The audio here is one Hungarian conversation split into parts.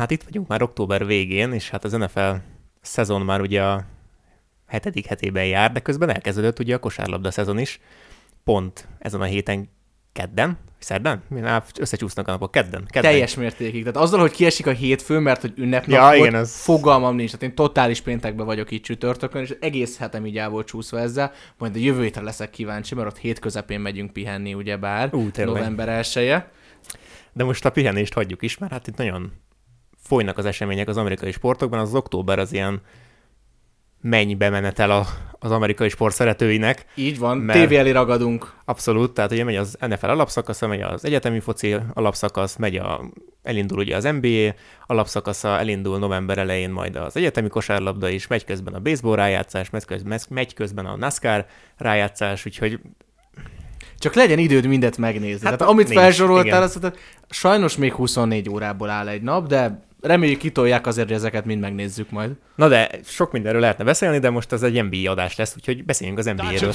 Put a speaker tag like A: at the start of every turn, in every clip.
A: hát itt vagyunk már október végén, és hát az NFL szezon már ugye a hetedik hetében jár, de közben elkezdődött ugye a kosárlabda szezon is, pont ezen a héten kedden, szerdán? Összecsúsznak a napok kedden. kedden.
B: Teljes mértékig. Tehát azzal, hogy kiesik a hétfő, mert hogy ünnepnap ja, volt, igen, az... fogalmam nincs. Tehát én totális péntekben vagyok itt csütörtökön, és egész hetem így el volt csúszva ezzel. Majd a jövő hétre leszek kíváncsi, mert ott hét közepén megyünk pihenni, ugyebár. Ú, november 1
A: De most a pihenést hagyjuk is, mert hát itt nagyon folynak az események az amerikai sportokban. Az, az október az ilyen mennybe menetel a, az amerikai sport szeretőinek.
B: Így van, mert tévé elé ragadunk.
A: Abszolút, tehát ugye megy az NFL alapszakasza, megy az egyetemi foci alapszakasz, megy a, elindul ugye az NBA alapszakasza, elindul november elején majd az egyetemi kosárlabda is, megy közben a baseball rájátszás, megy közben, megy közben a NASCAR rájátszás, úgyhogy
B: csak legyen időd mindet megnézni. Hát Tehát amit nincs, felsoroltál, azt sajnos még 24 órából áll egy nap, de reméljük kitolják azért, hogy ezeket mind megnézzük majd.
A: Na de sok mindenről lehetne beszélni, de most ez egy NBA adás lesz, úgyhogy beszéljünk az NBA-ről.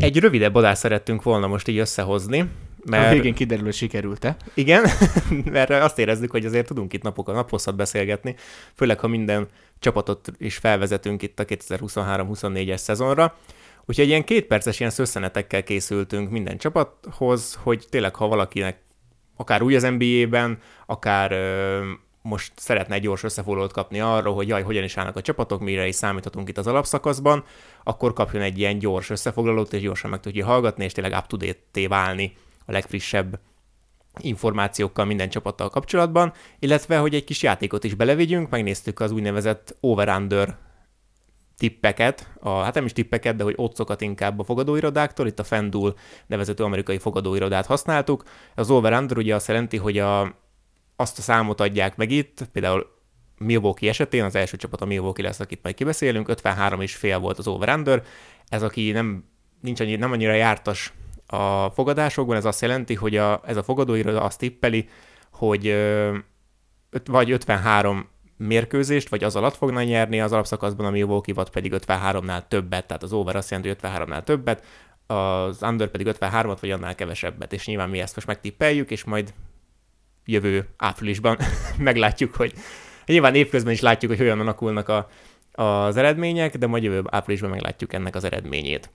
A: Egy rövidebb adást szerettünk volna most így összehozni,
B: mert... A végén kiderül, hogy sikerült-e.
A: Igen, mert azt érezzük, hogy azért tudunk itt napokat, naposszat beszélgetni, főleg ha minden csapatot is felvezetünk itt a 2023-24-es szezonra. Úgyhogy ilyen kétperces ilyen szösszenetekkel készültünk minden csapathoz, hogy tényleg ha valakinek akár új az NBA-ben, akár ö, most szeretne egy gyors összefoglalót kapni arról, hogy jaj, hogyan is állnak a csapatok, mire is számíthatunk itt az alapszakaszban, akkor kapjon egy ilyen gyors összefoglalót, és gyorsan meg tudja hallgatni, és tényleg up-to-date válni a legfrissebb információkkal minden csapattal kapcsolatban, illetve, hogy egy kis játékot is belevigyünk, megnéztük az úgynevezett over-under tippeket, a, hát nem is tippeket, de hogy otcokat inkább a fogadóirodáktól, itt a FanDuel nevezető amerikai fogadóirodát használtuk. Az over-under ugye azt jelenti, hogy a, azt a számot adják meg itt, például Milwaukee esetén, az első csapat a Milwaukee lesz, akit majd kibeszélünk, 53 és fél volt az over-under, ez aki nem, nincs annyi, nem annyira jártas a fogadásokban. Ez azt jelenti, hogy a, ez a fogadóiroda azt tippeli, hogy ö, vagy 53 mérkőzést, vagy az alatt fogna nyerni az alapszakaszban, a Milwaukee vagy pedig 53-nál többet, tehát az over azt jelenti, hogy 53-nál többet, az under pedig 53-at, vagy annál kevesebbet, és nyilván mi ezt most megtippeljük, és majd jövő áprilisban meglátjuk, hogy nyilván évközben is látjuk, hogy hogyan alakulnak a, az eredmények, de majd jövő áprilisban meglátjuk ennek az eredményét.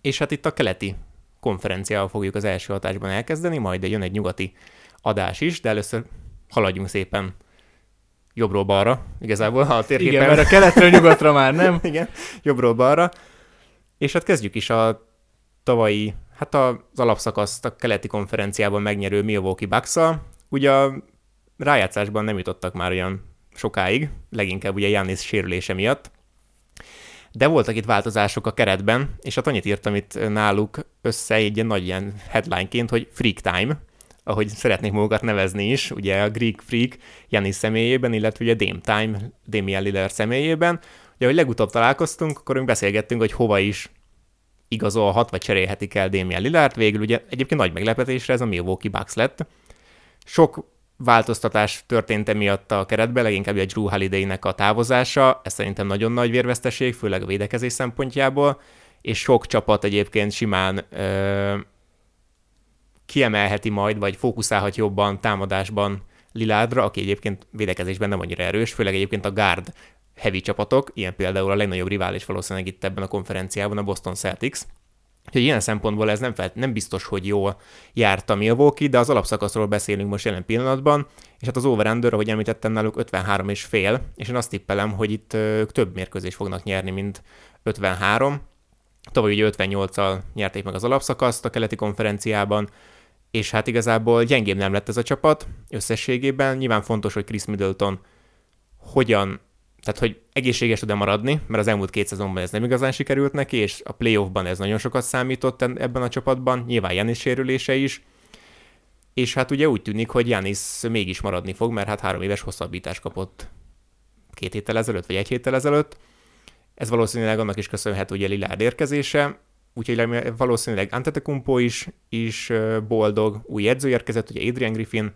A: És hát itt a keleti konferenciával fogjuk az első hatásban elkezdeni, majd jön egy nyugati adás is, de először haladjunk szépen jobbról balra, igazából a térképen.
B: Igen, mert a keletről nyugatra már nem.
A: Igen, jobbról balra. És hát kezdjük is a tavalyi, hát az alapszakaszt a keleti konferenciában megnyerő Milwaukee bucks Ugye a rájátszásban nem jutottak már olyan sokáig, leginkább ugye Jannis sérülése miatt, de voltak itt változások a keretben, és hát annyit írtam itt náluk össze egy ilyen nagy ilyen headlineként, hogy Freak Time, ahogy szeretnék magukat nevezni is, ugye a Greek Freak Janis személyében, illetve ugye Dame Time Damian Lillard személyében. Ugye, hogy legutóbb találkoztunk, akkor mi beszélgettünk, hogy hova is igazolhat, vagy cserélhetik el Damian Lillard. Végül ugye egyébként nagy meglepetésre ez a Milwaukee Bucks lett. Sok változtatás történt emiatt a keretben, leginkább a Drew holiday a távozása, ez szerintem nagyon nagy vérveszteség, főleg a védekezés szempontjából, és sok csapat egyébként simán ö, kiemelheti majd, vagy fókuszálhat jobban támadásban Liládra, aki egyébként védekezésben nem annyira erős, főleg egyébként a guard heavy csapatok, ilyen például a legnagyobb rivális valószínűleg itt ebben a konferenciában a Boston Celtics, Úgyhogy ilyen szempontból ez nem, felt, nem biztos, hogy jól járt a Milwaukee, de az alapszakaszról beszélünk most jelen pillanatban, és hát az over ahogy említettem náluk 53 és fél, és én azt tippelem, hogy itt ők több mérkőzést fognak nyerni, mint 53. Tavaly ugye 58-al nyerték meg az alapszakaszt a keleti konferenciában, és hát igazából gyengébb nem lett ez a csapat összességében. Nyilván fontos, hogy Chris Middleton hogyan tehát hogy egészséges tud-e maradni, mert az elmúlt két szezonban ez nem igazán sikerült neki, és a playoffban ez nagyon sokat számított ebben a csapatban, nyilván Janis sérülése is, és hát ugye úgy tűnik, hogy Janis mégis maradni fog, mert hát három éves hosszabbítást kapott két héttel ezelőtt, vagy egy héttel ezelőtt. Ez valószínűleg annak is köszönhető, a Lillard érkezése, úgyhogy valószínűleg Antetokounmpo is, is boldog, új edző érkezett, ugye Adrian Griffin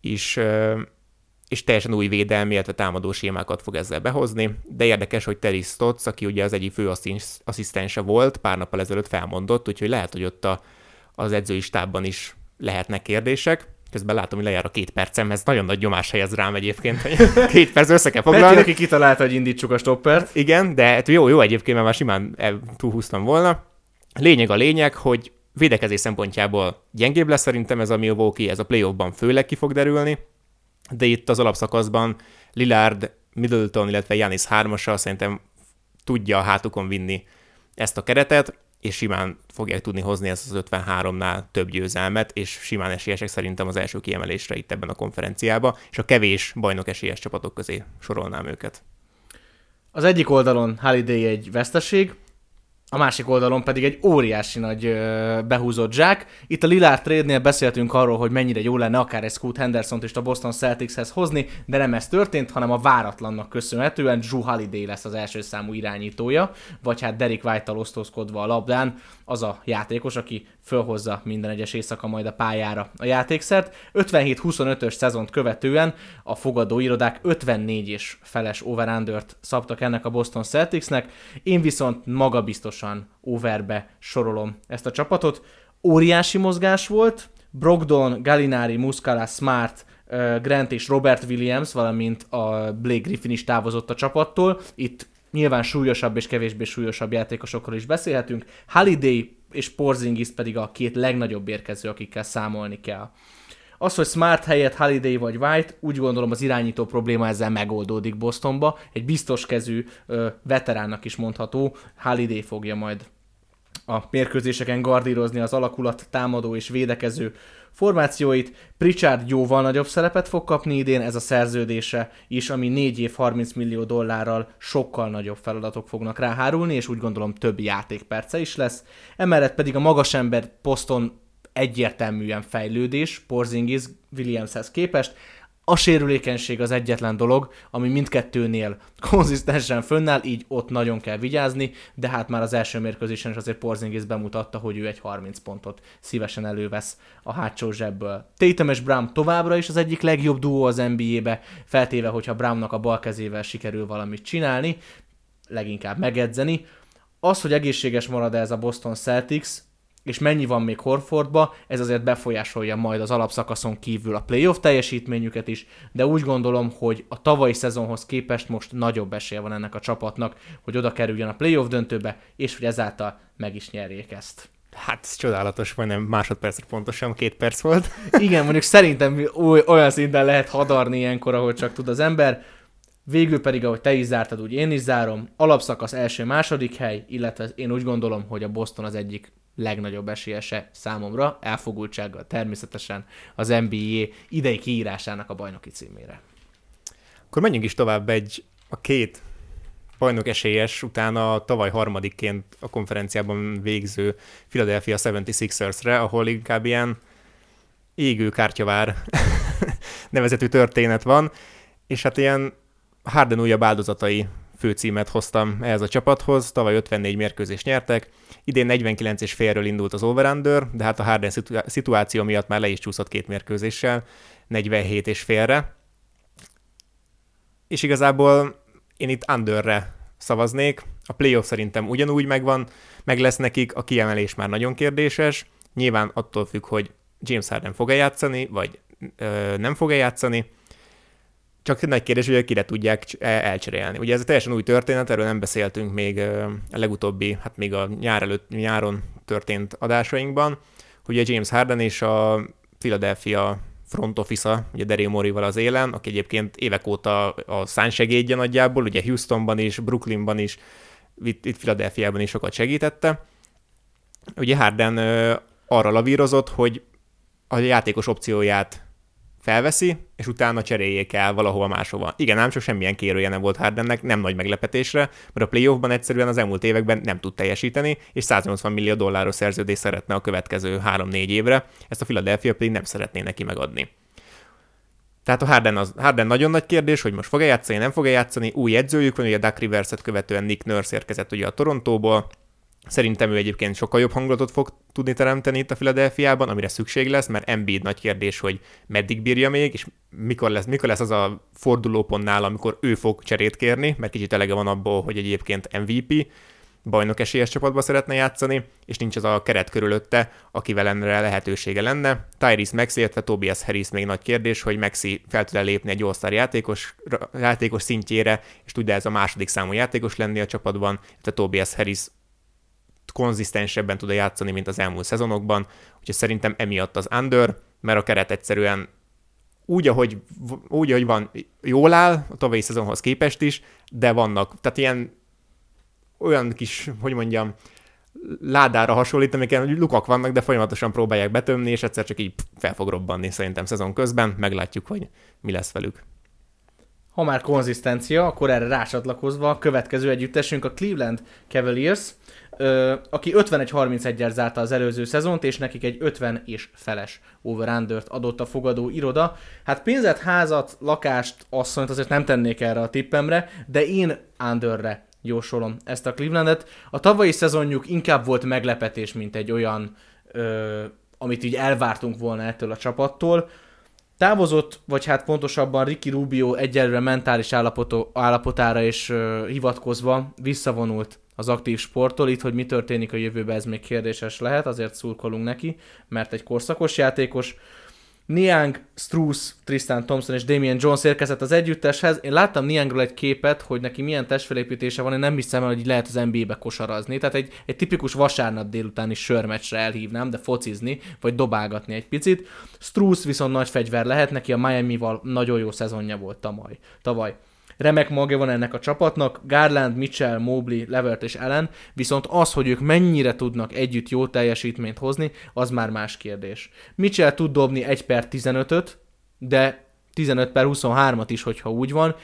A: is és teljesen új védelmi, illetve támadó sémákat fog ezzel behozni, de érdekes, hogy Terry Stotts, aki ugye az egyik fő asszisztense volt, pár nappal ezelőtt felmondott, úgyhogy lehet, hogy ott a, az edzői stábban is lehetnek kérdések. Közben látom, hogy lejár a két percem, ez nagyon nagy nyomás helyez rám egyébként, hogy két perc össze kell foglalni.
B: Aki kitalálta, hogy indítsuk a stoppert.
A: Igen, de hát jó, jó egyébként, mert már simán túlhúztam volna. Lényeg a lényeg, hogy védekezés szempontjából gyengébb lesz szerintem ez a Milwaukee, ez a playoffban főleg ki fog derülni, de itt az alapszakaszban Lillard, Middleton, illetve Janis hármasa szerintem tudja a hátukon vinni ezt a keretet, és simán fogják tudni hozni ezt az 53-nál több győzelmet, és simán esélyesek szerintem az első kiemelésre itt ebben a konferenciába, és a kevés bajnok esélyes csapatok közé sorolnám őket.
B: Az egyik oldalon Holiday egy veszteség, a másik oldalon pedig egy óriási nagy ö, behúzott zsák. Itt a Lillard trade-nél beszéltünk arról, hogy mennyire jó lenne akár egy Scoot Henderson-t is a Boston Celticshez hozni, de nem ez történt, hanem a váratlannak köszönhetően Drew Holiday lesz az első számú irányítója, vagy hát Derek White-tal osztozkodva a labdán, az a játékos, aki fölhozza minden egyes éjszaka majd a pályára a játékszert. 57-25-ös szezont követően a fogadóirodák 54 és feles over szabtak ennek a Boston Celticsnek, én viszont magabiztosan overbe sorolom ezt a csapatot. Óriási mozgás volt, Brogdon, Gallinari, Muscala, Smart, Grant és Robert Williams, valamint a Blake Griffin is távozott a csapattól. Itt nyilván súlyosabb és kevésbé súlyosabb játékosokról is beszélhetünk. Holiday és Porzingis pedig a két legnagyobb érkező, akikkel számolni kell. Az, hogy Smart helyett Holiday vagy White, úgy gondolom az irányító probléma ezzel megoldódik Bostonba. Egy biztos kezű ö, veteránnak is mondható, Holiday fogja majd a mérkőzéseken gardírozni az alakulat támadó és védekező formációit. Pritchard jóval nagyobb szerepet fog kapni idén, ez a szerződése is, ami 4 év 30 millió dollárral sokkal nagyobb feladatok fognak ráhárulni, és úgy gondolom több játékperce is lesz. Emellett pedig a magas ember poszton egyértelműen fejlődés Porzingis Williamshez képest, a sérülékenység az egyetlen dolog, ami mindkettőnél konzisztensen fönnáll, így ott nagyon kell vigyázni, de hát már az első mérkőzésen is azért Porzingis bemutatta, hogy ő egy 30 pontot szívesen elővesz a hátsó zsebből. Tatum és Brown továbbra is az egyik legjobb duó az NBA-be, feltéve, hogyha Brownnak a bal kezével sikerül valamit csinálni, leginkább megedzeni. Az, hogy egészséges marad ez a Boston Celtics, és mennyi van még Horfordba, ez azért befolyásolja majd az alapszakaszon kívül a playoff teljesítményüket is, de úgy gondolom, hogy a tavalyi szezonhoz képest most nagyobb esélye van ennek a csapatnak, hogy oda kerüljön a playoff döntőbe, és hogy ezáltal meg is nyerjék ezt.
A: Hát ez csodálatos, majdnem másodpercre pontosan, két perc volt.
B: Igen, mondjuk szerintem olyan szinten lehet hadarni ilyenkor, ahogy csak tud az ember. Végül pedig, ahogy te is zártad, úgy én is zárom. Alapszakasz első-második hely, illetve én úgy gondolom, hogy a Boston az egyik legnagyobb esélyese számomra, elfogultsággal természetesen az NBA idei kiírásának a bajnoki címére.
A: Akkor menjünk is tovább egy a két bajnok esélyes, utána a tavaly harmadikként a konferenciában végző Philadelphia 76ers-re, ahol inkább ilyen égő kártyavár nevezetű történet van, és hát ilyen Harden újabb áldozatai főcímet hoztam ehhez a csapathoz, tavaly 54 mérkőzést nyertek, idén 49 és félről indult az over de hát a Harden szituáció miatt már le is csúszott két mérkőzéssel, 47 és félre. És igazából én itt underre szavaznék, a playoff szerintem ugyanúgy megvan, meg lesz nekik, a kiemelés már nagyon kérdéses, nyilván attól függ, hogy James Harden fog-e játszani, vagy ö, nem fog-e játszani, csak nagy kérdés, hogy kire tudják elcserélni. Ugye ez teljesen új történet, erről nem beszéltünk még a legutóbbi, hát még a nyár előtt, nyáron történt adásainkban, hogy a James Harden és a Philadelphia front office ugye Daryl Morival az élen, aki egyébként évek óta a szánsegédje nagyjából, ugye Houstonban is, Brooklynban is, itt, itt Philadelphiában is sokat segítette. Ugye Harden arra lavírozott, hogy a játékos opcióját felveszi, és utána cseréljék el valahova máshova. Igen, ám csak semmilyen kérője nem volt Hardennek, nem nagy meglepetésre, mert a playoffban egyszerűen az elmúlt években nem tud teljesíteni, és 180 millió dolláros szerződést szeretne a következő 3-4 évre, ezt a Philadelphia pedig nem szeretné neki megadni. Tehát a Harden, az, Harden nagyon nagy kérdés, hogy most fog-e játszani, nem fog-e játszani. Új edzőjük van, ugye Duck Rivers-et követően Nick Nurse érkezett ugye a Torontóból, Szerintem ő egyébként sokkal jobb hangulatot fog tudni teremteni itt a Philadelphiában, amire szükség lesz, mert Embiid nagy kérdés, hogy meddig bírja még, és mikor lesz, mikor lesz az a fordulópontnál, amikor ő fog cserét kérni, mert kicsit elege van abból, hogy egyébként MVP, bajnok esélyes csapatba szeretne játszani, és nincs az a keret körülötte, akivel enre lehetősége lenne. Tyrese Maxi, illetve Tobias Harris még nagy kérdés, hogy Maxi fel tud lépni egy all játékos, játékos szintjére, és tudja ez a második számú játékos lenni a csapatban, illetve Tobias Harris konzisztensebben tud játszani, mint az elmúlt szezonokban, úgyhogy szerintem emiatt az under, mert a keret egyszerűen úgy, ahogy, úgy, ahogy van, jól áll a tavalyi szezonhoz képest is, de vannak, tehát ilyen olyan kis, hogy mondjam, ládára hasonlít, amiken lukak vannak, de folyamatosan próbálják betömni, és egyszer csak így fel fog robbanni szerintem szezon közben, meglátjuk, hogy mi lesz velük.
B: Ha már konzisztencia, akkor erre rácsatlakozva a következő együttesünk a Cleveland Cavaliers, aki 51-31-el zárta az előző szezont, és nekik egy 50 és feles over adott a fogadó iroda. Hát pénzet, házat, lakást, asszonyt azért nem tennék erre a tippemre, de én underre jósolom ezt a Clevelandet. A tavalyi szezonjuk inkább volt meglepetés, mint egy olyan, ö, amit így elvártunk volna ettől a csapattól. Távozott, vagy hát pontosabban Ricky Rubio egyelőre mentális állapotó, állapotára és ö, hivatkozva visszavonult az aktív sporttól. Itt, hogy mi történik a jövőben, ez még kérdéses lehet, azért szurkolunk neki, mert egy korszakos játékos. Niang, Struss, Tristan Thompson és Damien Jones érkezett az együtteshez. Én láttam Niangról egy képet, hogy neki milyen testfelépítése van, én nem hiszem hogy lehet az NBA-be kosarazni. Tehát egy, egy tipikus vasárnap délutáni sörmecsre elhívnám, de focizni, vagy dobálgatni egy picit. Struss viszont nagy fegyver lehet, neki a Miami-val nagyon jó szezonja volt tavaly. tavaly remek magja van ennek a csapatnak, Garland, Mitchell, Mobley, Levert és Allen, viszont az, hogy ők mennyire tudnak együtt jó teljesítményt hozni, az már más kérdés. Mitchell tud dobni 1 per 15-öt, de 15 per 23-at is, hogyha úgy van.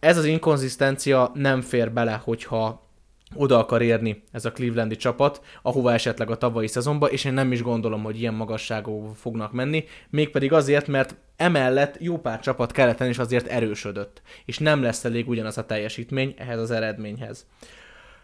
B: Ez az inkonzisztencia nem fér bele, hogyha oda akar érni ez a Clevelandi csapat, ahova esetleg a tavalyi szezonba, és én nem is gondolom, hogy ilyen magasságú fognak menni, mégpedig azért, mert emellett jó pár csapat keleten is azért erősödött, és nem lesz elég ugyanaz a teljesítmény ehhez az eredményhez.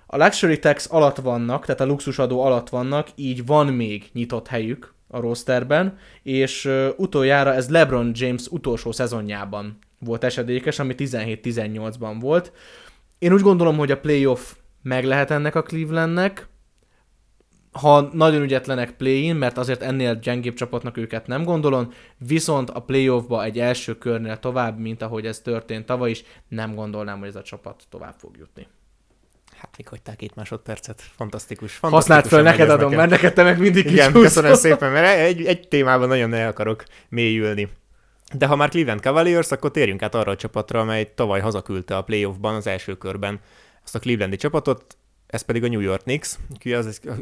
B: A luxury tax alatt vannak, tehát a luxusadó alatt vannak, így van még nyitott helyük a rosterben, és utoljára ez LeBron James utolsó szezonjában volt esedékes, ami 17-18-ban volt. Én úgy gondolom, hogy a playoff meg lehet ennek a Clevelandnek, ha nagyon ügyetlenek play-in, mert azért ennél gyengébb csapatnak őket nem gondolom, viszont a playoffba egy első körnél tovább, mint ahogy ez történt tavaly is, nem gondolnám, hogy ez a csapat tovább fog jutni.
A: Hát még hagyták két másodpercet. Fantasztikus.
B: fantasztikus Használd fel, neked adom, nekem. mert neked te meg mindig
A: Igen, köszönöm szépen, mert egy, egy témában nagyon el akarok mélyülni. De ha már Cleveland Cavaliers, akkor térjünk át arra a csapatra, amely tavaly hazaküldte a playoffban az első körben azt a Clevelandi csapatot, ez pedig a New York Knicks,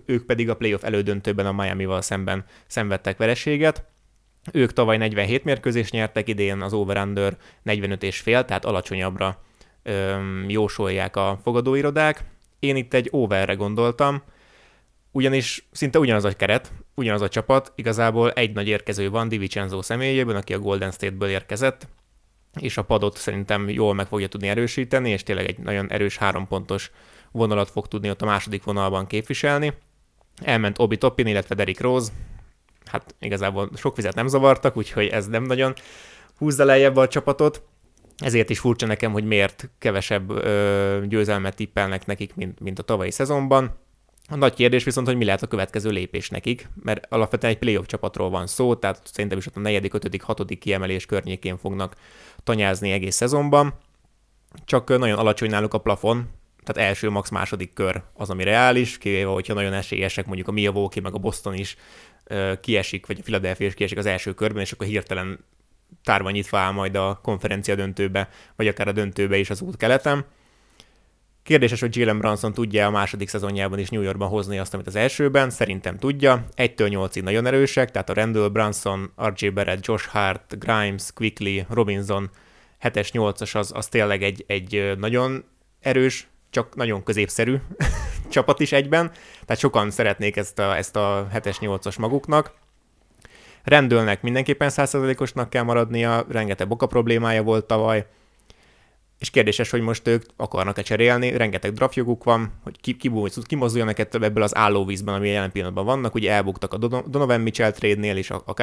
A: ők pedig a playoff elődöntőben a Miami-val szemben szenvedtek vereséget. Ők tavaly 47 mérkőzést nyertek, idén az over-under 45 és fél, tehát alacsonyabbra öm, jósolják a fogadóirodák. Én itt egy overre gondoltam, ugyanis szinte ugyanaz a keret, ugyanaz a csapat, igazából egy nagy érkező van Divincenzo személyében, aki a Golden State-ből érkezett, és a padot szerintem jól meg fogja tudni erősíteni, és tényleg egy nagyon erős három pontos vonalat fog tudni ott a második vonalban képviselni. Elment Obi Toppin, illetve Derrick Rose, hát igazából sok vizet nem zavartak, úgyhogy ez nem nagyon húzza lejjebb a csapatot. Ezért is furcsa nekem, hogy miért kevesebb ö, győzelmet tippelnek nekik, mint, mint a tavalyi szezonban. A nagy kérdés viszont, hogy mi lehet a következő lépés nekik, mert alapvetően egy playoff csapatról van szó, tehát szerintem is ott a negyedik, ötödik, hatodik kiemelés környékén fognak tanyázni egész szezonban. Csak nagyon alacsony náluk a plafon, tehát első, max. második kör az, ami reális, kivéve, hogyha nagyon esélyesek, mondjuk a Milwaukee meg a Boston is kiesik, vagy a Philadelphia is kiesik az első körben, és akkor hirtelen tárva nyitva áll majd a konferencia döntőbe, vagy akár a döntőbe is az út keletem. Kérdéses, hogy Jalen Brunson tudja a második szezonjában is New Yorkban hozni azt, amit az elsőben. Szerintem tudja. 1-től 8-ig nagyon erősek, tehát a Randall Brunson, RJ Barrett, Josh Hart, Grimes, Quickly, Robinson 7-es, 8-as az, az tényleg egy, egy nagyon erős, csak nagyon középszerű csapat is egyben, tehát sokan szeretnék ezt a, ezt a 7-es, 8-as maguknak. Rendőlnek mindenképpen 100%-osnak kell maradnia, rengeteg boka problémája volt tavaly, és kérdéses, hogy most ők akarnak-e cserélni, rengeteg draftjoguk van, hogy ki, ki, kimozduljanak ebből az állóvízben, ami jelen pillanatban vannak, ugye elbuktak a Donovan Mitchell trade-nél is, a, a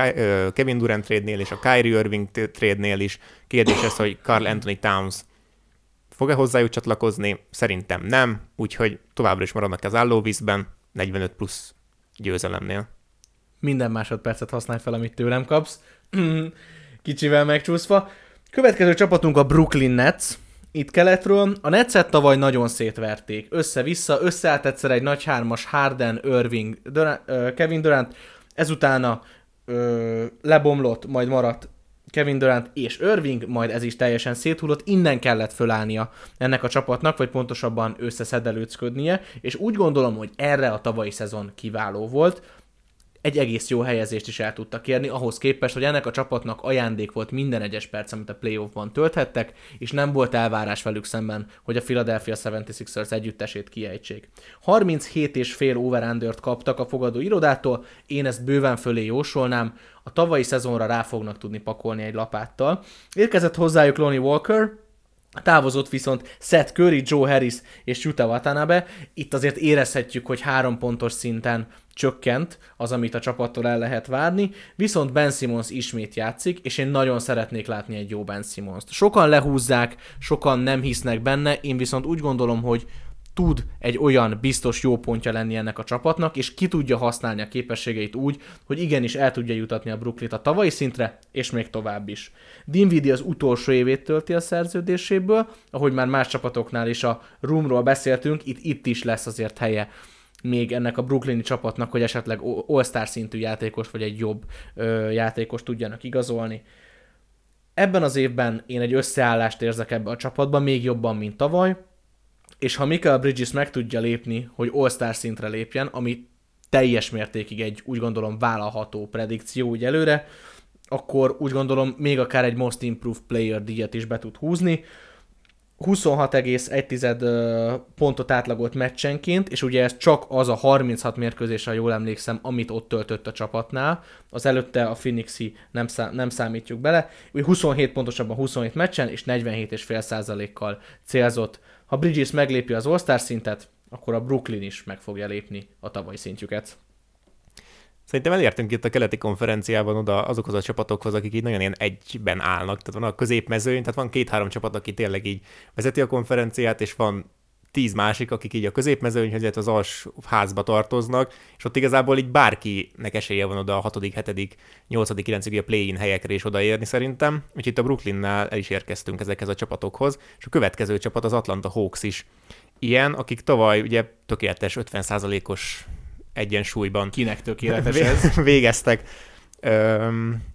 A: Kevin Durant trade-nél is, a Kyrie Irving trade-nél is. Kérdés ez, hogy Carl Anthony Towns fog-e hozzájuk csatlakozni? Szerintem nem, úgyhogy továbbra is maradnak az állóvízben, 45 plusz győzelemnél.
B: Minden másodpercet használj fel, amit tőlem kapsz. Kicsivel megcsúszva. Következő csapatunk a Brooklyn Nets. Itt keletről. A Netset tavaly nagyon szétverték. Össze-vissza, összeállt egyszer egy nagy hármas Harden, Irving, Durant, Kevin Durant, ezután ö, lebomlott, majd maradt Kevin Durant és Irving, majd ez is teljesen széthullott, innen kellett fölállnia ennek a csapatnak, vagy pontosabban összeszedelőcködnie, és úgy gondolom, hogy erre a tavalyi szezon kiváló volt egy egész jó helyezést is el tudtak érni, ahhoz képest, hogy ennek a csapatnak ajándék volt minden egyes perc, amit a playoffban tölthettek, és nem volt elvárás velük szemben, hogy a Philadelphia 76ers együttesét kiejtsék. 37 és fél over kaptak a fogadó irodától, én ezt bőven fölé jósolnám, a tavalyi szezonra rá fognak tudni pakolni egy lapáttal. Érkezett hozzájuk Lonnie Walker, Távozott viszont Seth Curry, Joe Harris és Yuta Watanabe. Itt azért érezhetjük, hogy három pontos szinten csökkent az, amit a csapattól el lehet várni, viszont Ben Simmons ismét játszik, és én nagyon szeretnék látni egy jó Ben Simmons-t. Sokan lehúzzák, sokan nem hisznek benne, én viszont úgy gondolom, hogy tud egy olyan biztos jó pontja lenni ennek a csapatnak, és ki tudja használni a képességeit úgy, hogy igenis el tudja jutatni a Brooklyn a tavalyi szintre, és még tovább is. Dinvidi az utolsó évét tölti a szerződéséből, ahogy már más csapatoknál is a Roomról beszéltünk, itt, itt is lesz azért helye még ennek a brooklyni csapatnak, hogy esetleg all-star szintű játékos, vagy egy jobb ö, játékos tudjanak igazolni. Ebben az évben én egy összeállást érzek ebbe a csapatban, még jobban, mint tavaly, és ha Michael Bridges meg tudja lépni, hogy all-star szintre lépjen, ami teljes mértékig egy úgy gondolom vállalható predikció úgy előre, akkor úgy gondolom még akár egy Most Improved Player díjat is be tud húzni. 26,1 pontot átlagolt meccsenként, és ugye ez csak az a 36 mérkőzés, ha jól emlékszem, amit ott töltött a csapatnál. Az előtte a Phoenixi nem, szá- nem számítjuk bele. 27 pontosabban 27 meccsen, és 47,5%-kal célzott. Ha Bridges meglépi az All-Star szintet, akkor a Brooklyn is meg fogja lépni a tavalyi szintjüket.
A: Szerintem elértünk itt a keleti konferenciában oda azokhoz a csapatokhoz, akik így nagyon ilyen egyben állnak. Tehát van a középmezőny, tehát van két-három csapat, aki tényleg így vezeti a konferenciát, és van tíz másik, akik így a középmezőnyhöz, illetve az alsó házba tartoznak, és ott igazából így bárkinek esélye van oda a 6., 7., 8., 9. a play-in helyekre is odaérni szerintem. Úgyhogy itt a Brooklynnál el is érkeztünk ezekhez a csapatokhoz, és a következő csapat az Atlanta Hawks is. Ilyen, akik tavaly ugye tökéletes 50%-os egyensúlyban.
B: Kinek tökéletes ez?
A: végeztek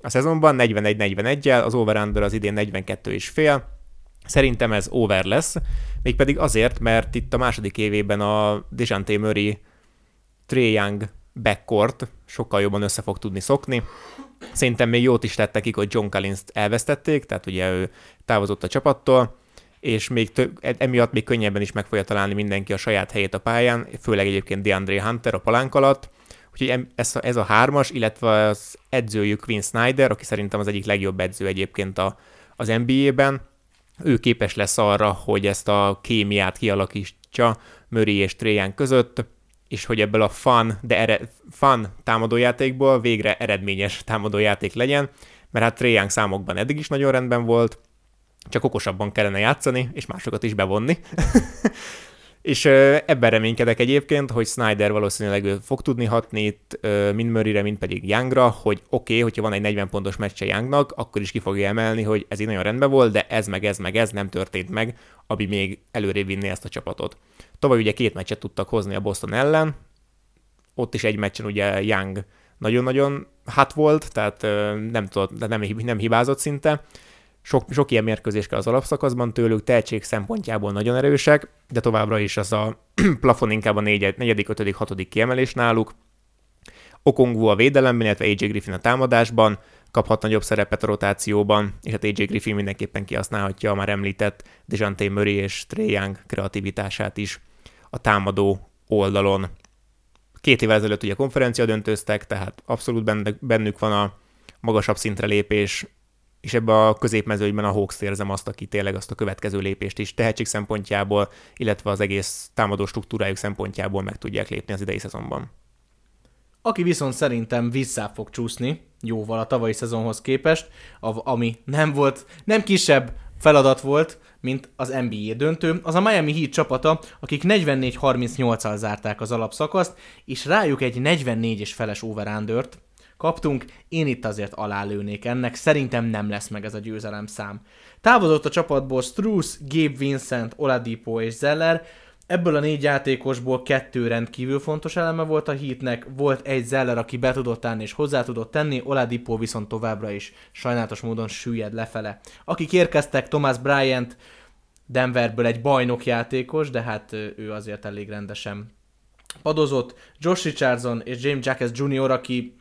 A: a szezonban 41-41-el, az over az idén 42 és fél. Szerintem ez over lesz, mégpedig azért, mert itt a második évében a Dejante Murray Trey Young backcourt sokkal jobban össze fog tudni szokni. Szerintem még jót is tett nekik, hogy John Collins-t elvesztették, tehát ugye ő távozott a csapattól, és még tö- e- emiatt még könnyebben is meg fogja találni mindenki a saját helyét a pályán, főleg egyébként DeAndre Hunter a palánk alatt. Úgyhogy ez a, ez a hármas, illetve az edzőjük Quinn Snyder, aki szerintem az egyik legjobb edző egyébként a, az NBA-ben, ő képes lesz arra, hogy ezt a kémiát kialakítsa Murray és Trajan között, és hogy ebből a fun, de ered, fun támadójátékból végre eredményes támadójáték legyen, mert hát Trajan számokban eddig is nagyon rendben volt, csak okosabban kellene játszani, és másokat is bevonni. és ebben reménykedek egyébként, hogy Snyder valószínűleg fog tudni hatni itt mind Murrayre, mind pedig Youngra, hogy oké, okay, hogyha van egy 40 pontos meccse Youngnak, akkor is ki fogja emelni, hogy ez így nagyon rendben volt, de ez meg ez meg ez nem történt meg, ami még előrébb vinni ezt a csapatot. Tavaly ugye két meccset tudtak hozni a Boston ellen, ott is egy meccsen ugye Young nagyon-nagyon hát volt, tehát nem, tudott, nem, nem hibázott szinte, sok, sok ilyen mérkőzés kell az alapszakaszban tőlük, tehetség szempontjából nagyon erősek, de továbbra is az a plafon inkább a négyed, negyedik, ötödik, hatodik kiemelés náluk. Okongwu a védelemben, illetve AJ Griffin a támadásban, kaphat nagyobb szerepet a rotációban, és hát AJ Griffin mindenképpen kihasználhatja a már említett Dejante Murray és Trey Young kreativitását is a támadó oldalon. Két évvel ezelőtt ugye konferencia döntőztek, tehát abszolút bennük van a magasabb szintre lépés, és ebbe a középmezőnyben a Hawks érzem azt, aki tényleg azt a következő lépést is tehetség szempontjából, illetve az egész támadó struktúrájuk szempontjából meg tudják lépni az idei szezonban.
B: Aki viszont szerintem vissza fog csúszni, jóval a tavalyi szezonhoz képest, ami nem volt, nem kisebb feladat volt, mint az NBA döntő, az a Miami Heat csapata, akik 44-38-al zárták az alapszakaszt, és rájuk egy 44 és feles over kaptunk, én itt azért alálőnék ennek, szerintem nem lesz meg ez a győzelem szám. Távozott a csapatból Struss, Gabe Vincent, Oladipo és Zeller, Ebből a négy játékosból kettő rendkívül fontos eleme volt a hitnek, volt egy Zeller, aki be tudott állni és hozzá tudott tenni, Oladipo viszont továbbra is sajnálatos módon süllyed lefele. Akik érkeztek, Thomas Bryant, Denverből egy bajnok játékos, de hát ő azért elég rendesen padozott. Josh Richardson és James Jackass Jr., aki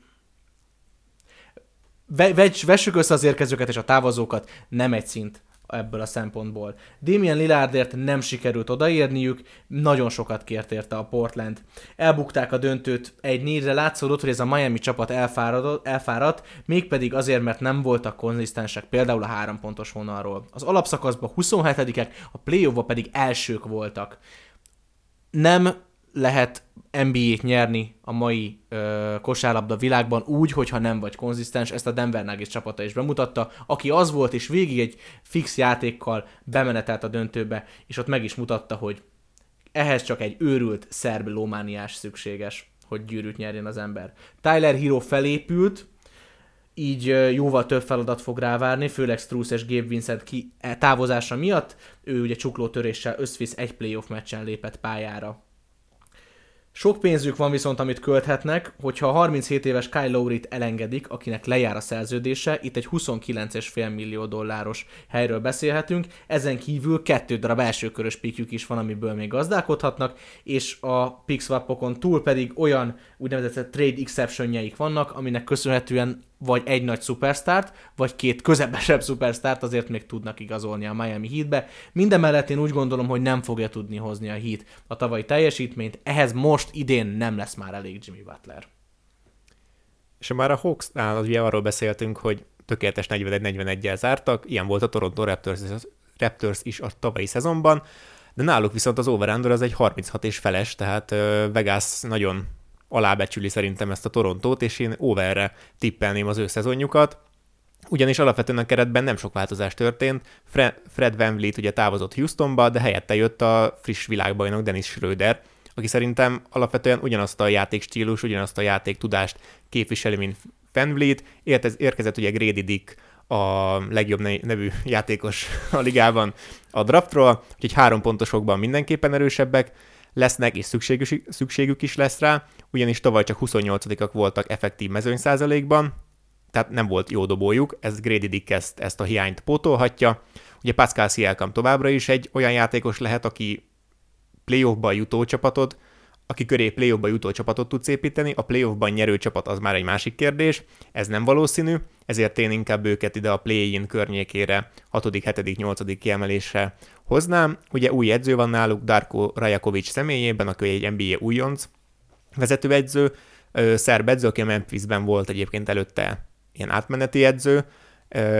B: vessük össze az érkezőket és a távozókat, nem egy szint ebből a szempontból. Damien Lillardért nem sikerült odaérniük, nagyon sokat kért érte a Portland. Elbukták a döntőt egy négyre, látszódott, hogy ez a Miami csapat elfáradt, elfáradt, mégpedig azért, mert nem voltak konzisztensek, például a három pontos vonalról. Az alapszakaszban 27-ek, a play pedig elsők voltak. Nem lehet NBA-t nyerni a mai ö, kosárlabda világban úgy, hogyha nem vagy konzisztens, ezt a Denver Nuggets csapata is bemutatta, aki az volt, és végig egy fix játékkal bemenetelt a döntőbe, és ott meg is mutatta, hogy ehhez csak egy őrült szerb lómániás szükséges, hogy gyűrűt nyerjen az ember. Tyler Hero felépült, így jóval több feladat fog rávárni, főleg Struss és Gabe Vincent ki e, távozása miatt. Ő ugye csuklótöréssel összvisz egy playoff meccsen lépett pályára sok pénzük van viszont, amit költhetnek, hogyha a 37 éves Kyle Lowry-t elengedik, akinek lejár a szerződése, itt egy 29,5 millió dolláros helyről beszélhetünk, ezen kívül kettő darab elsőkörös pikjük is van, amiből még gazdálkodhatnak, és a pickswapokon túl pedig olyan úgynevezett trade exceptionjeik vannak, aminek köszönhetően vagy egy nagy szupersztárt, vagy két közepesebb szupersztárt azért még tudnak igazolni a Miami Heatbe. Mindemellett én úgy gondolom, hogy nem fogja tudni hozni a Heat a tavalyi teljesítményt, ehhez most idén nem lesz már elég Jimmy Butler.
A: És már a Hawksnál ugye arról beszéltünk, hogy tökéletes 41-41-el zártak, ilyen volt a Toronto Raptors, Raptors is a tavalyi szezonban, de náluk viszont az over az egy 36 és feles, tehát Vegas nagyon alábecsüli szerintem ezt a Torontót, és én overre tippelném az ő szezonjukat. Ugyanis alapvetően a keretben nem sok változás történt. Fred, Fred Van Vliet ugye távozott Houstonba, de helyette jött a friss világbajnok Dennis Schröder, aki szerintem alapvetően ugyanazt a játékstílus, ugyanazt a játéktudást képviseli, mint Van Vliet. Érkezett ugye Grady Dick, a legjobb nevű játékos a ligában a draftról, úgyhogy három pontosokban mindenképpen erősebbek lesznek, és szükségük, szükségük is lesz rá, ugyanis tavaly csak 28-ak voltak effektív mezőny százalékban, tehát nem volt jó dobójuk, ez Grady Dick ezt, ezt a hiányt pótolhatja. Ugye Pascal Siakam továbbra is egy olyan játékos lehet, aki playoffba jutó csapatod, aki köré playoffba jutó csapatot tudsz építeni, a playoffban nyerő csapat az már egy másik kérdés, ez nem valószínű, ezért én inkább őket ide a play-in környékére 6., 7., 8. kiemelésre hoznám. Ugye új edző van náluk, Darko Rajakovics személyében, aki egy NBA újonc vezetőedző, szerb edző, aki a Memphisben volt egyébként előtte ilyen átmeneti edző,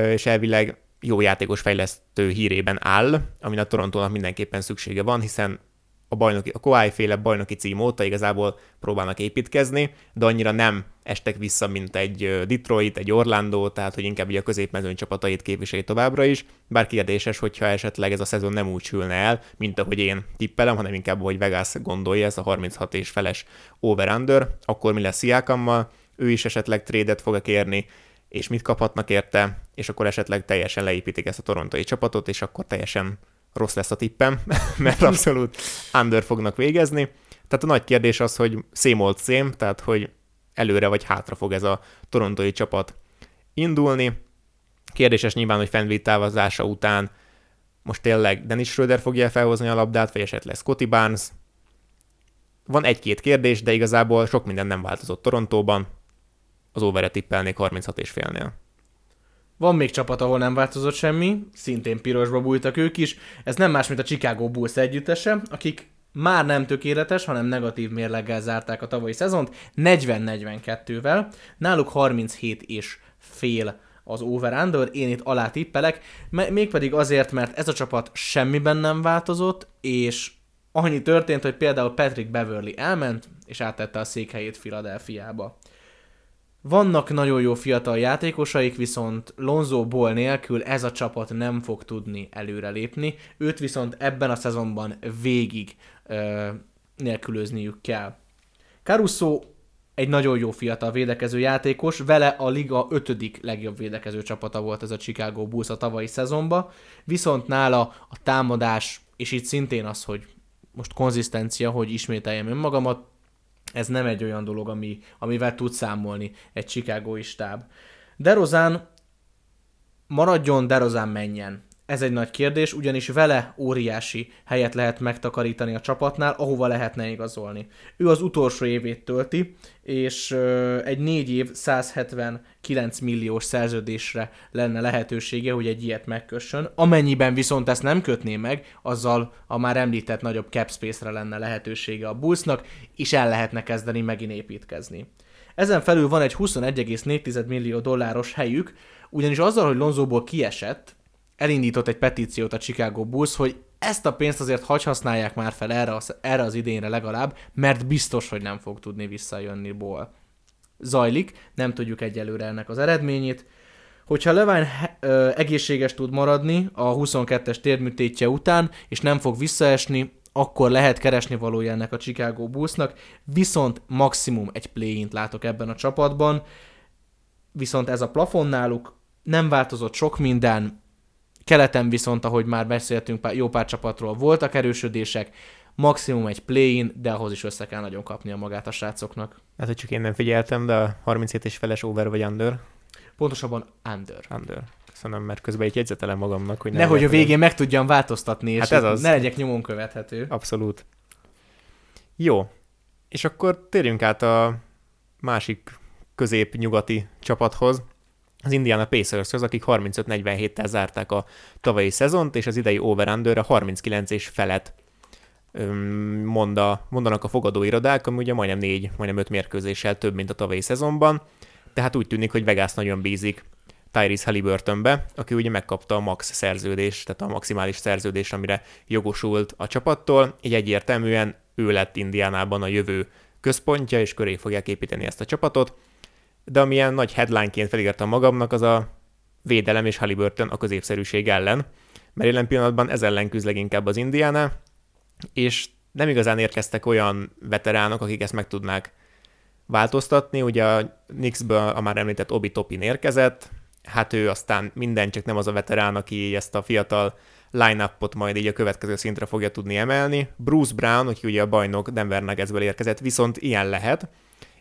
A: és elvileg jó játékos fejlesztő hírében áll, amin a Torontónak mindenképpen szüksége van, hiszen a, bajnoki, a Kawhi féle bajnoki cím óta igazából próbálnak építkezni, de annyira nem estek vissza, mint egy Detroit, egy Orlando, tehát hogy inkább ugye a középmezőny csapatait képviseli továbbra is, bár kérdéses, hogyha esetleg ez a szezon nem úgy sülne el, mint ahogy én tippelem, hanem inkább, hogy Vegas gondolja, ez a 36 és feles over-under, akkor mi lesz Sziákammal, ő is esetleg trédet fog kérni, és mit kaphatnak érte, és akkor esetleg teljesen leépítik ezt a torontai csapatot, és akkor teljesen rossz lesz a tippem, mert abszolút under fognak végezni. Tehát a nagy kérdés az, hogy same old same, tehát hogy előre vagy hátra fog ez a torontói csapat indulni. Kérdéses nyilván, hogy Fenwick távozása után most tényleg Dennis Schröder fogja felhozni a labdát, vagy esetleg Scotty Barnes. Van egy-két kérdés, de igazából sok minden nem változott Torontóban. Az overre tippelnék 36 és félnél.
B: Van még csapat, ahol nem változott semmi, szintén pirosba bújtak ők is. Ez nem más, mint a Chicago Bulls együttese, akik már nem tökéletes, hanem negatív mérleggel zárták a tavalyi szezont, 40-42-vel. Náluk 37 és fél az over-under, én itt alá tippelek, mégpedig azért, mert ez a csapat semmiben nem változott, és annyi történt, hogy például Patrick Beverly elment, és áttette a székhelyét Philadelphiába. Vannak nagyon jó fiatal játékosaik, viszont Lonzo Ball nélkül ez a csapat nem fog tudni előrelépni, őt viszont ebben a szezonban végig ö, nélkülözniük kell. Caruso egy nagyon jó fiatal védekező játékos, vele a liga ötödik legjobb védekező csapata volt ez a Chicago Bulls a tavalyi szezonban, viszont nála a támadás, és itt szintén az, hogy most konzisztencia, hogy ismételjem önmagamat, ez nem egy olyan dolog, ami, amivel tud számolni egy Chicago-i stáb. Derozán maradjon, Derozán menjen. Ez egy nagy kérdés, ugyanis vele óriási helyet lehet megtakarítani a csapatnál, ahova lehetne igazolni. Ő az utolsó évét tölti, és egy négy év 179 milliós szerződésre lenne lehetősége, hogy egy ilyet megkössön. Amennyiben viszont ezt nem kötné meg, azzal a már említett nagyobb cap space-re lenne lehetősége a Bullsnak, és el lehetne kezdeni megint építkezni. Ezen felül van egy 21,4 millió dolláros helyük, ugyanis azzal, hogy Lonzóból kiesett, elindított egy petíciót a Chicago Bulls, hogy ezt a pénzt azért hagy használják már fel erre az, erre az idénre legalább, mert biztos, hogy nem fog tudni visszajönni ból. Zajlik, nem tudjuk egyelőre ennek az eredményét. Hogyha Levine egészséges tud maradni a 22-es térműtétje után, és nem fog visszaesni, akkor lehet keresni valója ennek a Chicago Bullsnak, viszont maximum egy play látok ebben a csapatban, viszont ez a plafon náluk, nem változott sok minden, Keleten viszont, ahogy már beszéltünk, jó pár csapatról voltak erősödések, maximum egy play-in, de ahhoz is össze kell nagyon kapni a magát a srácoknak.
A: Hát, hogy csak én nem figyeltem, de a 37 és feles over vagy under?
B: Pontosabban under.
A: Under. Köszönöm, mert közben egy jegyzetelem magamnak, hogy
B: ne Nehogy a végén meg tudjam változtatni, és hát ez az. ne legyek nyomon követhető.
A: Abszolút. Jó. És akkor térjünk át a másik közép-nyugati csapathoz, az Indiana Pacers-höz, akik 35-47-tel zárták a tavalyi szezont, és az idei over 39 és felett monda, mondanak a fogadóirodák, ami ugye majdnem 4, majdnem 5 mérkőzéssel több, mint a tavalyi szezonban, tehát úgy tűnik, hogy Vegas nagyon bízik Tyrese Halliburtonbe, aki ugye megkapta a max szerződést, tehát a maximális szerződést, amire jogosult a csapattól, így egyértelműen ő lett Indiánában a jövő központja, és köré fogják építeni ezt a csapatot de amilyen nagy headlineként felírtam magamnak, az a védelem és Halliburton a középszerűség ellen, mert jelen pillanatban ez ellen küzd leginkább az Indiana, és nem igazán érkeztek olyan veteránok, akik ezt meg tudnák változtatni. Ugye a Knicksből a már említett Obi Topin érkezett, hát ő aztán minden, csak nem az a veterán, aki ezt a fiatal line-upot majd így a következő szintre fogja tudni emelni. Bruce Brown, aki ugye a bajnok Denver Nuggetsből érkezett, viszont ilyen lehet,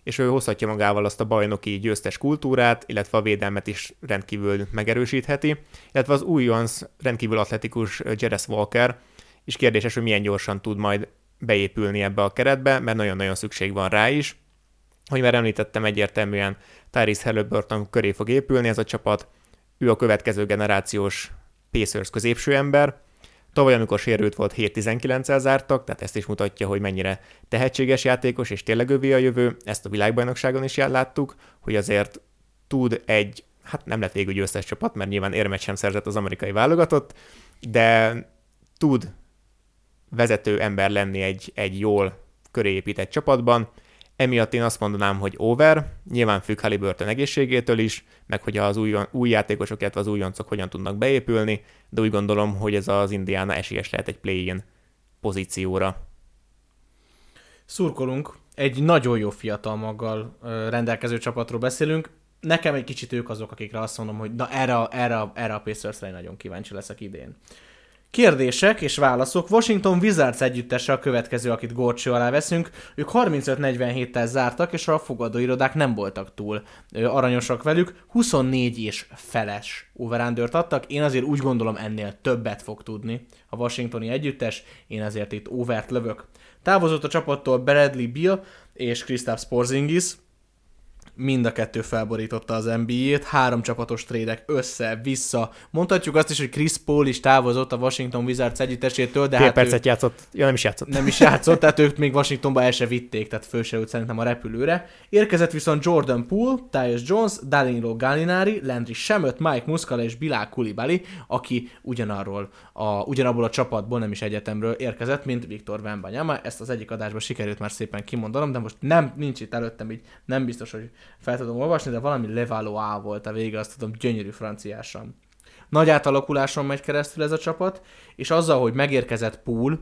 A: és ő hozhatja magával azt a bajnoki győztes kultúrát, illetve a védelmet is rendkívül megerősítheti, illetve az újonc rendkívül atletikus Jeres Walker, és kérdéses, hogy milyen gyorsan tud majd beépülni ebbe a keretbe, mert nagyon-nagyon szükség van rá is. Hogy már említettem, egyértelműen Tyrese Halliburton köré fog épülni ez a csapat, ő a következő generációs Pacers középső ember, Tavaly, amikor sérült volt, 7-19-el zártak, tehát ezt is mutatja, hogy mennyire tehetséges játékos, és tényleg övé a jövő. Ezt a világbajnokságon is láttuk, hogy azért tud egy, hát nem lett végül győztes csapat, mert nyilván érmet sem szerzett az amerikai válogatott, de tud vezető ember lenni egy, egy jól köréépített csapatban, Emiatt én azt mondanám, hogy over, nyilván függ Halliburton egészségétől is, meg hogy az új, új játékosok, illetve az újoncok hogyan tudnak beépülni, de úgy gondolom, hogy ez az Indiana esélyes lehet egy play-in pozícióra.
B: Szurkolunk. Egy nagyon jó fiatal maggal rendelkező csapatról beszélünk. Nekem egy kicsit ők azok, akikre azt mondom, hogy na erre, erre, erre a Pacers-re nagyon kíváncsi leszek idén. Kérdések és válaszok. Washington Wizards együttese a következő, akit górcső alá veszünk. Ők 35-47-tel zártak, és a fogadóirodák nem voltak túl aranyosak velük. 24 és feles overándört adtak. Én azért úgy gondolom ennél többet fog tudni a washingtoni együttes. Én azért itt overt lövök. Távozott a csapattól Bradley Bill és Kristaps Porzingis. Mind a kettő felborította az NBA-t, három csapatos trédek össze-vissza. Mondhatjuk azt is, hogy Chris Paul is távozott a Washington Wizards együttesétől, de
A: Fél hát percet ő... játszott, ja nem is játszott.
B: Nem is játszott, tehát ők még Washingtonba el se vitték, tehát föl se szerintem a repülőre. Érkezett viszont Jordan Poole, Tyus Jones, Danilo Gallinari, Landry Shamet, Mike Muscala és Bilal Koulibaly, aki ugyanarról, a, ugyanabból a csapatból, nem is egyetemről érkezett, mint Viktor Wembanyama. Ezt az egyik adásban sikerült már szépen kimondanom, de most nem, nincs itt előttem, így nem biztos, hogy fel tudom olvasni, de valami Levalois volt a vége, azt tudom, gyönyörű franciásan. Nagy átalakuláson megy keresztül ez a csapat, és azzal, hogy megérkezett Pool,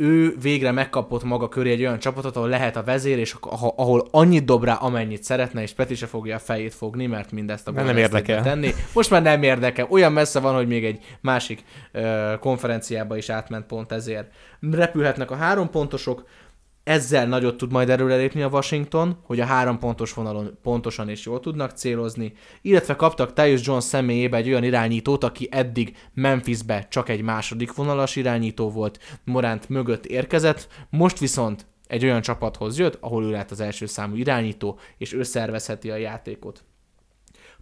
B: ő végre megkapott maga köré egy olyan csapatot, ahol lehet a vezér, és ahol annyit dob rá, amennyit szeretne, és Peti se fogja a fejét fogni, mert mindezt a
A: nem érdekel.
B: tenni. Most már nem érdekel. Olyan messze van, hogy még egy másik uh, konferenciába is átment pont ezért. Repülhetnek a három pontosok, ezzel nagyot tud majd lépni a Washington, hogy a három pontos vonalon pontosan és jól tudnak célozni, illetve kaptak Tyus Jones személyébe egy olyan irányítót, aki eddig Memphisbe csak egy második vonalas irányító volt, Morant mögött érkezett, most viszont egy olyan csapathoz jött, ahol ő lehet az első számú irányító, és ő szervezheti a játékot.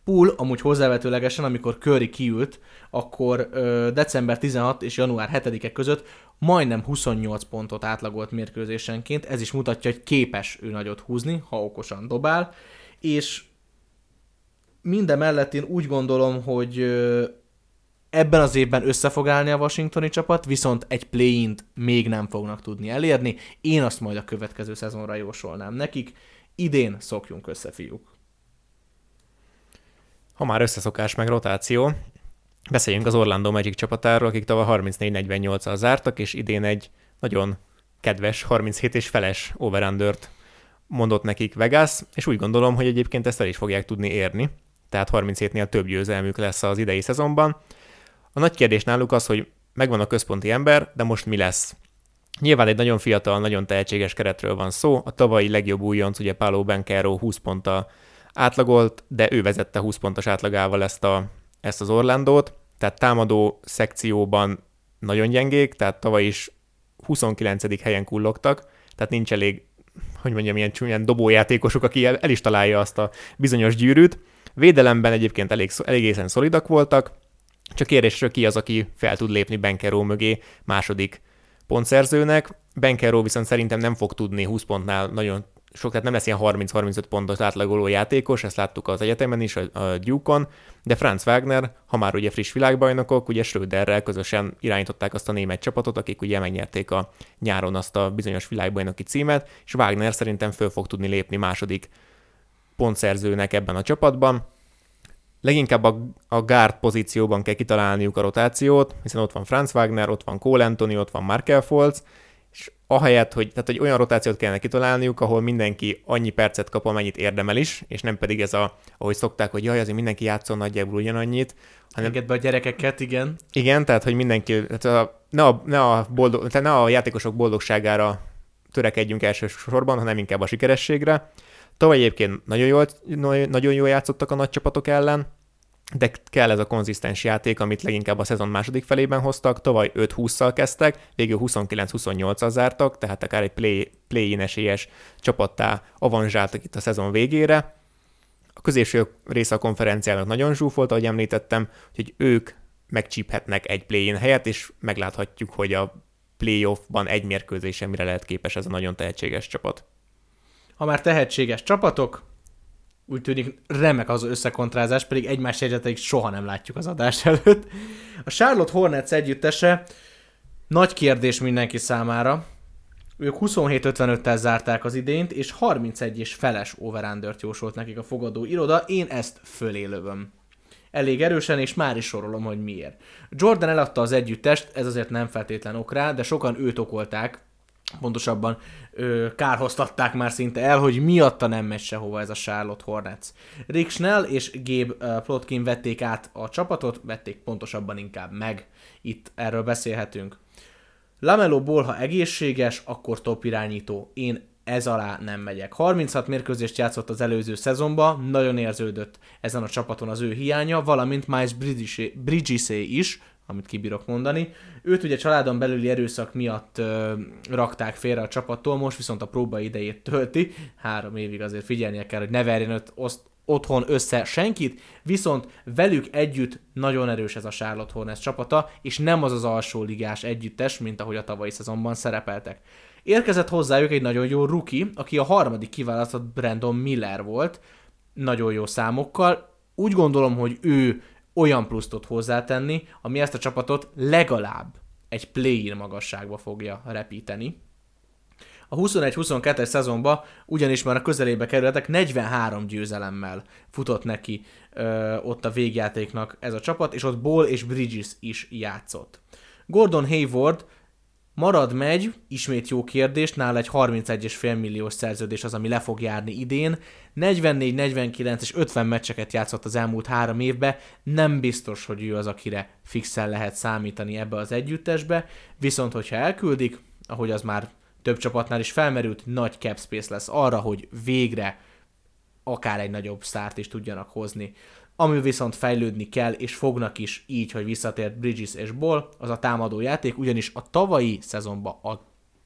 B: Pool amúgy hozzávetőlegesen, amikor Curry kiült, akkor ö, december 16 és január 7-e között majdnem 28 pontot átlagolt mérkőzésenként, ez is mutatja, hogy képes ő nagyot húzni, ha okosan dobál, és minden mellett én úgy gondolom, hogy ebben az évben össze fog állni a washingtoni csapat, viszont egy play még nem fognak tudni elérni. Én azt majd a következő szezonra jósolnám nekik. Idén szokjunk össze, fiúk.
A: Ha már összeszokás meg rotáció, Beszéljünk az Orlando Magic csapatáról, akik tavaly 34-48-al zártak, és idén egy nagyon kedves 37 és feles over mondott nekik Vegas, és úgy gondolom, hogy egyébként ezt el is fogják tudni érni, tehát 37-nél több győzelmük lesz az idei szezonban. A nagy kérdés náluk az, hogy megvan a központi ember, de most mi lesz? Nyilván egy nagyon fiatal, nagyon tehetséges keretről van szó. A tavalyi legjobb újonc, ugye Paolo Bencaro 20 ponttal átlagolt, de ő vezette 20 pontos átlagával ezt, a, ezt az Orlandót tehát támadó szekcióban nagyon gyengék, tehát tavaly is 29. helyen kullogtak, tehát nincs elég, hogy mondjam, ilyen csúnyán dobójátékosok, aki el, el is találja azt a bizonyos gyűrűt. Védelemben egyébként elég, egészen szolidak voltak, csak kérdésről ki az, aki fel tud lépni Benkeró mögé második pontszerzőnek. Benkeró viszont szerintem nem fog tudni 20 pontnál nagyon sok, tehát nem lesz ilyen 30-35 pontos átlagoló játékos, ezt láttuk az egyetemen is, a, a Duke-on, de Franz Wagner, ha már ugye friss világbajnokok, ugye Schröderrel közösen irányították azt a német csapatot, akik ugye megnyerték a nyáron azt a bizonyos világbajnoki címet, és Wagner szerintem föl fog tudni lépni második pontszerzőnek ebben a csapatban. Leginkább a, a guard pozícióban kell kitalálniuk a rotációt, hiszen ott van Franz Wagner, ott van Cole Anthony, ott van Markel Foltz, ahelyett, hogy, tehát, hogy olyan rotációt kellene kitalálniuk, ahol mindenki annyi percet kap, amennyit érdemel is, és nem pedig ez a, ahogy szokták, hogy jaj, azért mindenki játszol nagyjából ugyanannyit.
B: Hanem... Engedd be a gyerekeket, igen.
A: Igen, tehát, hogy mindenki, tehát a, ne, a, ne, a boldog, tehát ne a játékosok boldogságára törekedjünk elsősorban, hanem inkább a sikerességre. Tavaly egyébként nagyon jól, nagyon jól játszottak a nagy csapatok ellen, de kell ez a konzisztens játék, amit leginkább a szezon második felében hoztak, tavaly 5-20-szal kezdtek, végül 29-28-al zártak, tehát akár egy play, play-in esélyes csapattá avanzsáltak itt a szezon végére. A középső része a konferenciának nagyon zsúfolt, ahogy említettem, hogy ők megcsíphetnek egy play-in helyet, és megláthatjuk, hogy a playoffban egy mérkőzésen mire lehet képes ez a nagyon tehetséges csapat.
B: Ha már tehetséges csapatok, úgy tűnik remek az összekontrázás, pedig egymás jegyzeteik soha nem látjuk az adás előtt. A Charlotte Hornets együttese nagy kérdés mindenki számára. Ők 27-55-tel zárták az idényt, és 31 és feles over jósolt nekik a fogadó iroda. Én ezt fölé lövöm. Elég erősen, és már is sorolom, hogy miért. Jordan eladta az együttest, ez azért nem feltétlen ok rá, de sokan őt okolták, pontosabban ö, kárhoztatták már szinte el, hogy miatta nem megy sehova ez a Charlotte Hornets. Rick Schnell és Gabe Plotkin vették át a csapatot, vették pontosabban inkább meg, itt erről beszélhetünk. Lamelo Ball, ha egészséges, akkor top irányító. Én ez alá nem megyek. 36 mérkőzést játszott az előző szezonban, nagyon érződött ezen a csapaton az ő hiánya, valamint Miles Bridges is, amit kibírok mondani. Őt ugye családon belüli erőszak miatt ö, rakták félre a csapattól, most viszont a próba idejét tölti. Három évig azért figyelnie kell, hogy ne verjen öt, oszt, otthon össze senkit, viszont velük együtt nagyon erős ez a Charlotte Hornets csapata, és nem az az alsó ligás együttes, mint ahogy a tavalyi szezonban szerepeltek. Érkezett hozzájuk egy nagyon jó rookie, aki a harmadik kiválasztott Brandon Miller volt, nagyon jó számokkal. Úgy gondolom, hogy ő olyan pluszt tud hozzátenni, ami ezt a csapatot legalább egy play-in magasságba fogja repíteni. A 21-22-es szezonban ugyanis már a közelébe kerültek 43 győzelemmel futott neki ö, ott a végjátéknak ez a csapat, és ott Ball és Bridges is játszott. Gordon Hayward Marad megy, ismét jó kérdés, nála egy 31,5 milliós szerződés az, ami le fog járni idén. 44, 49 és 50 meccseket játszott az elmúlt három évben, nem biztos, hogy ő az, akire fixen lehet számítani ebbe az együttesbe, viszont hogyha elküldik, ahogy az már több csapatnál is felmerült, nagy cap space lesz arra, hogy végre akár egy nagyobb szárt is tudjanak hozni. Ami viszont fejlődni kell, és fognak is így, hogy visszatért Bridges és Ball, az a támadó játék, ugyanis a tavalyi szezonban a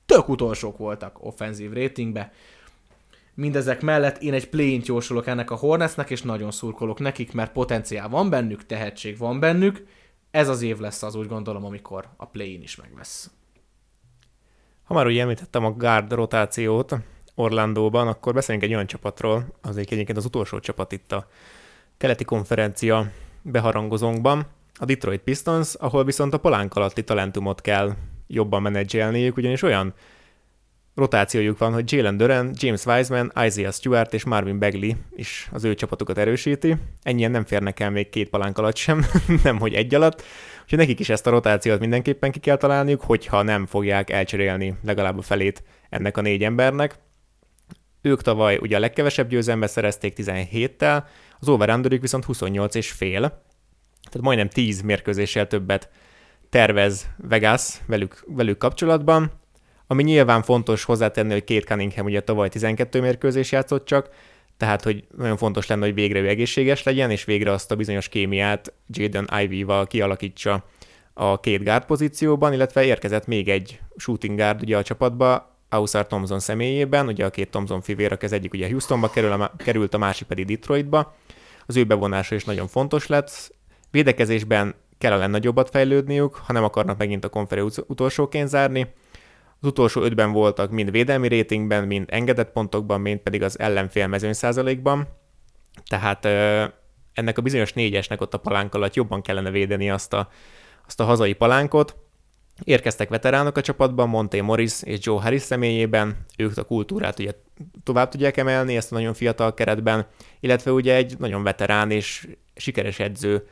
B: tök utolsók voltak offenzív ratingbe. Mindezek mellett én egy play jósolok ennek a Hornetsnek, és nagyon szurkolok nekik, mert potenciál van bennük, tehetség van bennük. Ez az év lesz az úgy gondolom, amikor a play is megvesz.
A: Ha már úgy említettem a guard rotációt Orlandóban, akkor beszéljünk egy olyan csapatról, az egyébként az utolsó csapat itt a keleti konferencia beharangozónkban, a Detroit Pistons, ahol viszont a palánk alatti talentumot kell jobban menedzselniük, ugyanis olyan rotációjuk van, hogy Jalen Duran, James Wiseman, Isaiah Stewart és Marvin Bagley is az ő csapatukat erősíti. Ennyien nem férnek el még két palánk alatt sem, nem hogy egy alatt. Úgyhogy nekik is ezt a rotációt mindenképpen ki kell találniuk, hogyha nem fogják elcserélni legalább a felét ennek a négy embernek. Ők tavaly ugye a legkevesebb győzelmet szerezték 17-tel, az over viszont 28 és fél, tehát majdnem 10 mérkőzéssel többet tervez Vegas velük, velük kapcsolatban, ami nyilván fontos hozzátenni, hogy két Cunningham ugye tavaly 12 mérkőzés játszott csak, tehát hogy nagyon fontos lenne, hogy végre ő egészséges legyen, és végre azt a bizonyos kémiát Jaden Ivy-val kialakítsa a két guard pozícióban, illetve érkezett még egy shooting guard ugye a csapatba, Ausar Thompson személyében, ugye a két Thompson fivér, az egyik ugye Houstonba kerül, a, került, a másik pedig Detroitba. Az ő bevonása is nagyon fontos lett. Védekezésben kellene nagyobbat fejlődniük, ha nem akarnak megint a konferencia utolsóként zárni. Az utolsó ötben voltak mind védelmi rétingben, mind engedett pontokban, mind pedig az ellenfél mezőny százalékban. Tehát ennek a bizonyos négyesnek ott a palánk alatt jobban kellene védeni azt a, azt a hazai palánkot. Érkeztek veteránok a csapatban, Monté Morris és Joe Harris személyében, ők a kultúrát ugye tovább tudják emelni ezt a nagyon fiatal keretben, illetve ugye egy nagyon veterán és sikeres edző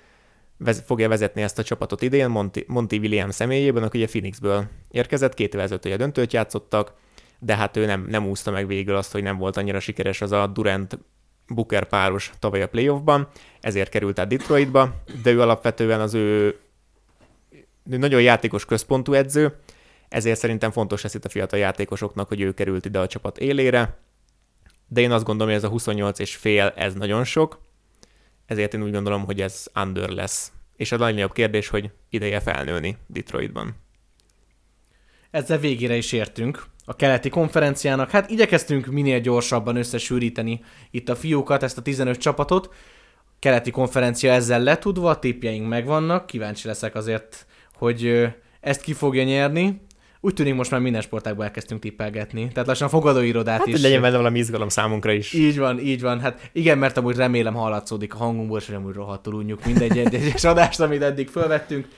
A: vez- fogja vezetni ezt a csapatot idén, Monty, Monty Williams személyében, aki ugye Phoenixből érkezett, két évvel ezelőtt ugye döntőt játszottak, de hát ő nem, nem úszta meg végül azt, hogy nem volt annyira sikeres az a Durant Booker páros tavaly a playoffban, ezért került át Detroitba, de ő alapvetően az ő nagyon játékos központú edző, ezért szerintem fontos lesz itt a fiatal játékosoknak, hogy ő került ide a csapat élére, de én azt gondolom, hogy ez a 28 és fél, ez nagyon sok, ezért én úgy gondolom, hogy ez under lesz. És a legnagyobb kérdés, hogy ideje felnőni Detroitban.
B: Ezzel végére is értünk a keleti konferenciának. Hát igyekeztünk minél gyorsabban összesűríteni itt a fiúkat, ezt a 15 csapatot. Keleti konferencia ezzel letudva, a tippjeink megvannak, kíváncsi leszek azért hogy ezt ki fogja nyerni. Úgy tűnik most már minden sportágban elkezdtünk tippelgetni. Tehát lassan a fogadóirodát
A: hát,
B: is.
A: Hát legyen benne valami izgalom számunkra is.
B: Így van, így van. Hát igen, mert amúgy remélem hallatszódik a hangunkból, és amúgy rohadtul unjuk mindegy egyes adást, amit eddig felvettünk.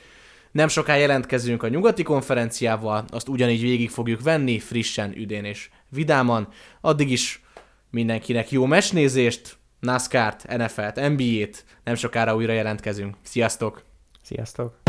B: Nem soká jelentkezünk a nyugati konferenciával, azt ugyanígy végig fogjuk venni, frissen, üdén és vidáman. Addig is mindenkinek jó mesnézést, NASCAR-t, NFL-t, NBA-t, nem sokára újra jelentkezünk. Sziasztok!
A: Sziasztok!